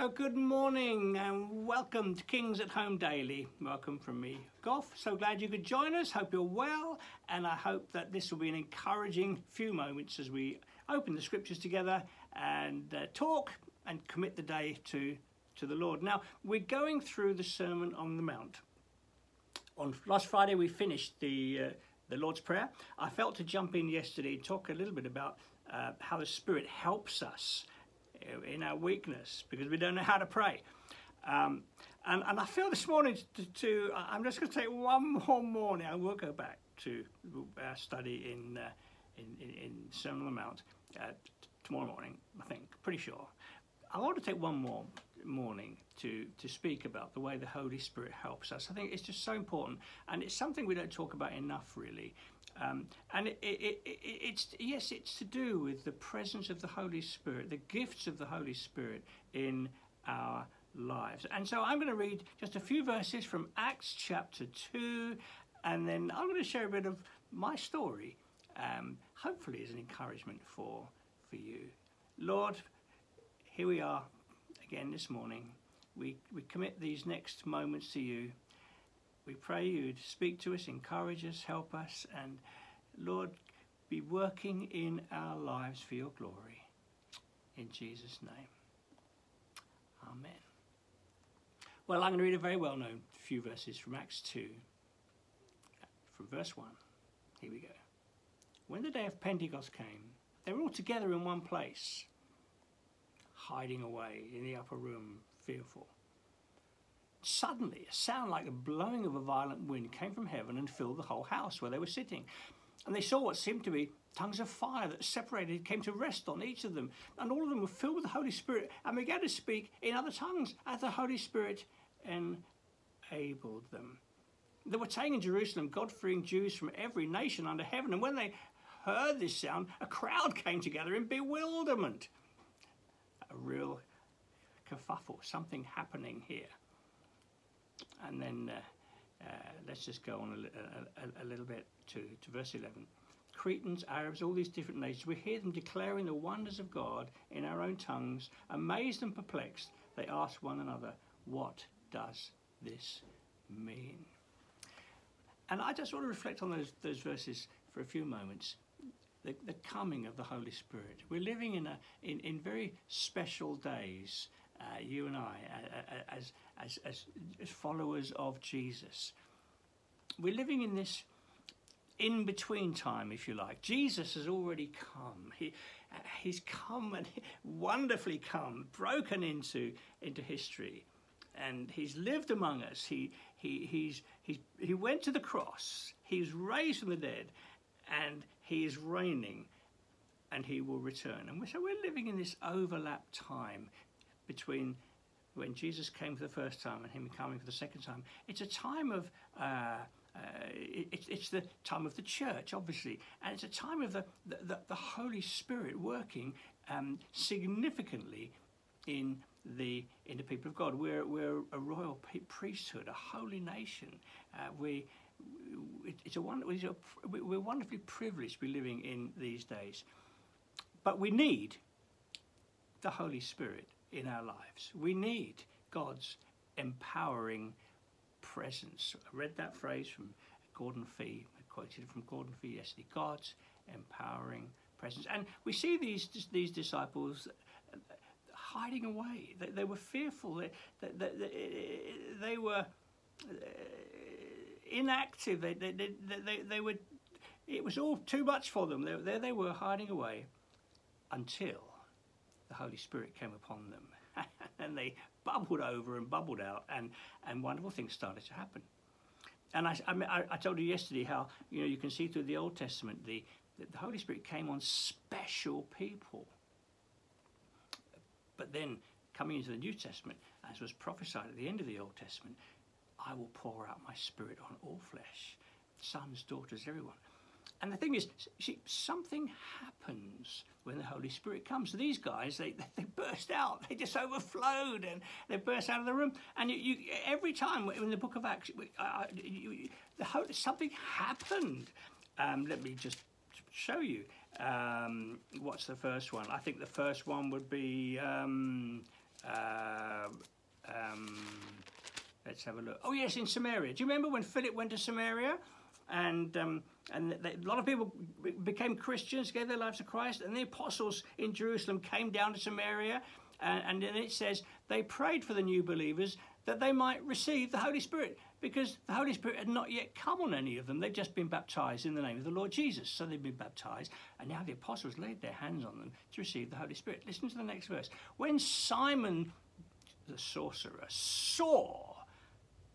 Well, good morning and welcome to Kings at Home Daily. Welcome from me, Goff. So glad you could join us. Hope you're well, and I hope that this will be an encouraging few moments as we open the scriptures together and uh, talk and commit the day to, to the Lord. Now, we're going through the Sermon on the Mount. On last Friday, we finished the, uh, the Lord's Prayer. I felt to jump in yesterday and talk a little bit about uh, how the Spirit helps us in our weakness because we don't know how to pray. Um, and, and I feel this morning to, to I'm just going to take one more morning. I will go back to our study in, uh, in, in, in Sermon on the Mount uh, t- tomorrow morning, I think, pretty sure. I want to take one more morning to, to speak about the way the Holy Spirit helps us. I think it's just so important, and it's something we don't talk about enough, really. Um, and it, it, it, it's yes, it's to do with the presence of the Holy Spirit, the gifts of the Holy Spirit in our lives. And so I'm going to read just a few verses from Acts chapter 2, and then I'm going to share a bit of my story, um, hopefully as an encouragement for, for you. Lord, here we are again this morning. We, we commit these next moments to you. We pray you to speak to us, encourage us, help us, and Lord, be working in our lives for your glory. In Jesus' name. Amen. Well, I'm going to read a very well known few verses from Acts 2, from verse 1. Here we go. When the day of Pentecost came, they were all together in one place, hiding away in the upper room, fearful. Suddenly, a sound like the blowing of a violent wind came from heaven and filled the whole house where they were sitting. And they saw what seemed to be tongues of fire that separated, came to rest on each of them. And all of them were filled with the Holy Spirit and began to speak in other tongues as the Holy Spirit enabled them. They were staying in Jerusalem, God fearing Jews from every nation under heaven. And when they heard this sound, a crowd came together in bewilderment. A real kerfuffle, something happening here. And then uh, uh, let's just go on a, a, a, little bit to, to verse 11. Cretans, Arabs, all these different nations, we hear them declaring the wonders of God in our own tongues. Amazed and perplexed, they ask one another, What does this mean? And I just want to reflect on those, those verses for a few moments. The, the coming of the Holy Spirit. We're living in, a, in, in very special days uh, you and I, as, as, as, as followers of Jesus. We're living in this in between time, if you like. Jesus has already come. He, uh, he's come and wonderfully come, broken into, into history. And he's lived among us. He, he, he's, he's, he went to the cross. He's raised from the dead. And he is reigning. And he will return. And so we're living in this overlap time between when Jesus came for the first time and him coming for the second time. It's a time of, uh, uh, it, it's the time of the church, obviously, and it's a time of the, the, the Holy Spirit working um, significantly in the in the people of God. We're, we're a royal priesthood, a holy nation. Uh, we, it's a, a, we're wonderfully privileged to be living in these days. But we need the Holy Spirit in our lives. We need God's empowering presence. I read that phrase from Gordon Fee, I quoted from Gordon Fee yesterday God's empowering presence. And we see these, these disciples hiding away. They, they were fearful, they, they, they, were uh, inactive, they, they, they, they, they were, it was all too much for them. There they were hiding away until the Holy Spirit came upon them. and they bubbled over and bubbled out, and, and wonderful things started to happen. And I, I, I told you yesterday how you know you can see through the Old Testament the, the Holy Spirit came on special people. But then coming into the New Testament, as was prophesied at the end of the Old Testament, I will pour out my spirit on all flesh, sons, daughters, everyone. And the thing is, see, something happens when the Holy Spirit comes. These guys, they, they burst out. They just overflowed and they burst out of the room. And you, you every time in the book of Acts, uh, you, the something happened. Um, let me just show you. Um, what's the first one? I think the first one would be um, Uh, um, let's have a look. Oh yes, in Samaria. Do you remember when Philip went to Samaria? and um, and they, a lot of people became Christians, gave their lives to Christ, and the apostles in Jerusalem came down to Samaria, and, and then it says they prayed for the new believers that they might receive the Holy Spirit, because the Holy Spirit had not yet come on any of them; they'd just been baptized in the name of the Lord Jesus, so they'd been baptized, and now the apostles laid their hands on them to receive the Holy Spirit. Listen to the next verse: when Simon the sorcerer saw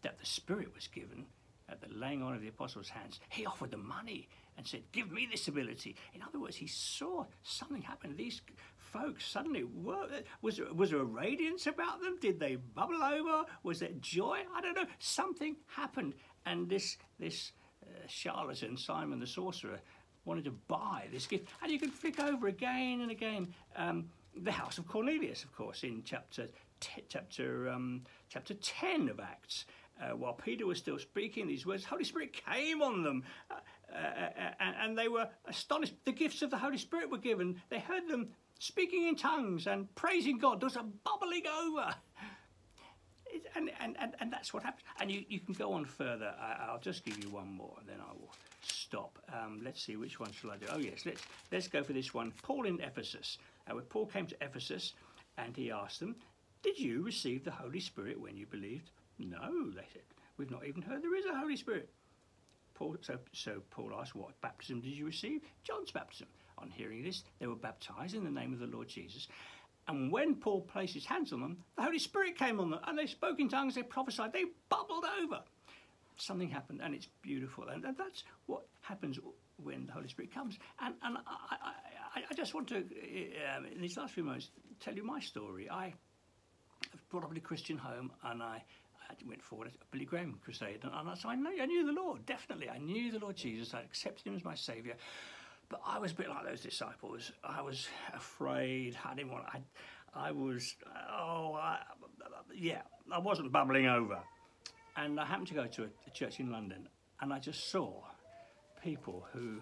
that the Spirit was given at the laying on of the apostles' hands, he offered them money and said, Give me this ability. In other words, he saw something happen. These folks suddenly were, was, was there a radiance about them? Did they bubble over? Was there joy? I don't know. Something happened. And this, this uh, charlatan, Simon the sorcerer, wanted to buy this gift. And you can flick over again and again. Um, the house of Cornelius, of course, in chapter, t- chapter, um, chapter 10 of Acts uh, while Peter was still speaking these words, the Holy Spirit came on them. Uh, uh, uh, and, and they were astonished. The gifts of the Holy Spirit were given. They heard them speaking in tongues and praising God. There was a bubbling over. and, and, and, and that's what happened. And you, you can go on further. I, will just give you one more, and then I will stop. Um, let's see, which one shall I do? Oh, yes, let's, let's go for this one. Paul in Ephesus. Uh, when Paul came to Ephesus, and he asked them, Did you receive the Holy Spirit when you believed? No, they said. We've not even heard there is a Holy Spirit. Paul, so, so Paul asked, What baptism did you receive? John's baptism. On hearing this, they were baptized in the name of the Lord Jesus. And when Paul placed his hands on them, the Holy Spirit came on them, and they spoke in tongues, they prophesied, they bubbled over. Something happened, and it's beautiful. And that's what happens when the Holy Spirit comes. And, and I, I, I just want to, um, in these last few moments, tell you my story. I was brought up in a Christian home, and I I went forward a Billy Graham crusade, and, and so I, know, I knew the Lord, definitely. I knew the Lord Jesus. I accepted him as my Saviour. But I was a bit like those disciples. I was afraid. I didn't want. I, I was. Oh, I, yeah. I wasn't bubbling over, and I happened to go to a, a church in London, and I just saw people who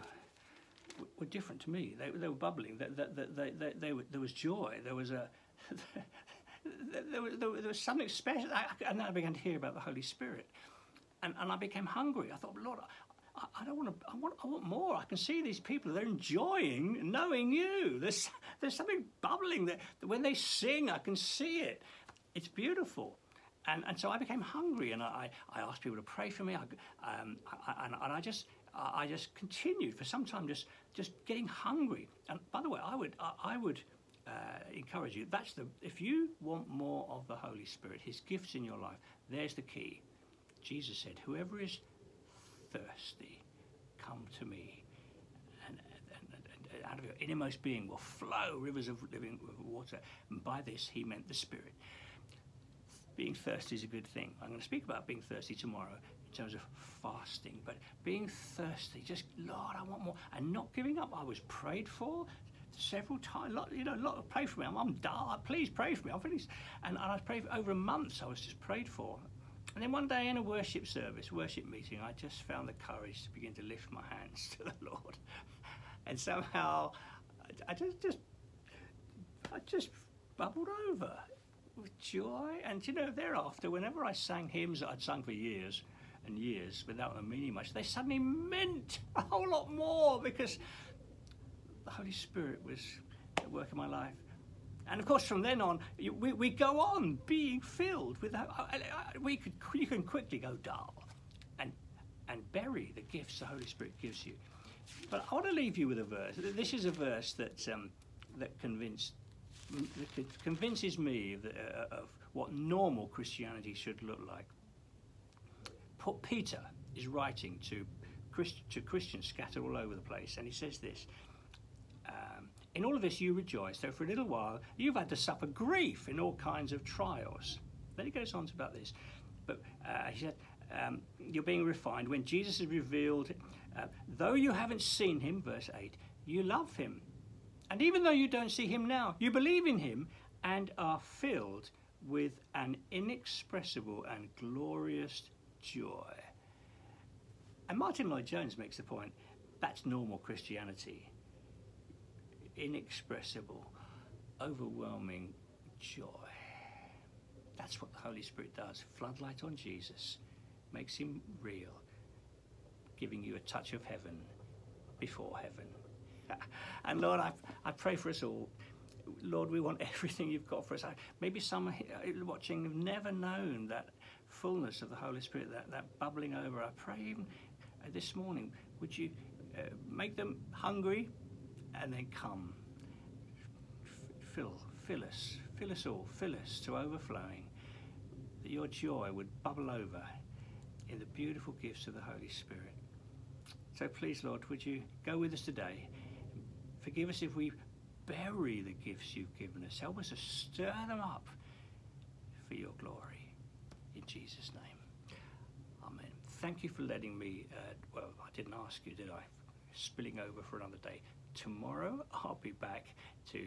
were different to me. They, they were bubbling. They, they, they, they, they were, there was joy. There was a there, was, there was something special. I, and then I began to hear about the Holy Spirit. And, and I became hungry. I thought, Lord, I, I don't want to. I want. I want more. I can see these people. They're enjoying knowing you. There's there's something bubbling there. When they sing, I can see it. It's beautiful. And, and so I became hungry, and I, I asked people to pray for me. I, um, I, and, and I just I just continued for some time, just just getting hungry. And by the way, I would I, I would uh, encourage you. That's the if you want more of the Holy Spirit, His gifts in your life. There's the key. Jesus said, "Whoever is thirsty, come to me, and, and, and out of your innermost being will flow rivers of living water." And by this, He meant the Spirit. Being thirsty is a good thing. I'm going to speak about being thirsty tomorrow in terms of fasting, but being thirsty, just Lord, I want more, and not giving up. I was prayed for, several times. Lot, you know, a lot of pray for me. I'm, I'm dying. Please pray for me. I'm finished. And, and I prayed for over a month. I was just prayed for. And then one day in a worship service, worship meeting, I just found the courage to begin to lift my hands to the Lord. And somehow, I just, just, I just bubbled over with joy. And you know, thereafter, whenever I sang hymns that I'd sung for years and years without them meaning much, they suddenly meant a whole lot more because Holy Spirit was at work in my life. And of course, from then on, we, we go on being filled with. Uh, uh, we could you can quickly go dull, and and bury the gifts the Holy Spirit gives you. But I want to leave you with a verse. This is a verse that um, that convinced that convinces me of, the, uh, of what normal Christianity should look like. Peter is writing to, Christ, to Christians scattered all over the place, and he says this in all of this you rejoice, though for a little while you've had to suffer grief in all kinds of trials. Then he goes on to about this. But uh, he said, um, You're being refined. When Jesus is revealed, uh, though you haven't seen him, verse 8, you love him. And even though you don't see him now, you believe in him and are filled with an inexpressible and glorious joy. And Martyn Lloyd-Jones makes the point that's normal Christianity inexpressible, overwhelming joy. That's what the Holy Spirit does. Floodlight on Jesus makes him real, giving you a touch of heaven before heaven. And Lord, I, I pray for us all. Lord, we want everything you've got for us. Maybe some watching have never known that fullness of the Holy Spirit, that, that bubbling over. I pray even uh, this morning, would you uh, make them hungry and then come? Fill, fill us, fill us all, fill us to overflowing. That your joy would bubble over in the beautiful gifts of the Holy Spirit. So please, Lord, would you go with us today? Forgive us if we bury the gifts you've given us. Help us to stir them up for your glory. In Jesus' name. Amen. Thank you for letting me, uh, well, I didn't ask you, did I? Spilling over for another day. Tomorrow I'll be back to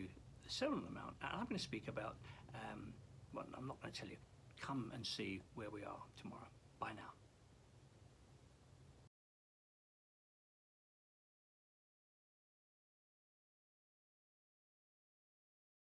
the Sermon on the Mount and I'm going to speak about, um, well, I'm not going to tell you. Come and see where we are tomorrow. Bye now.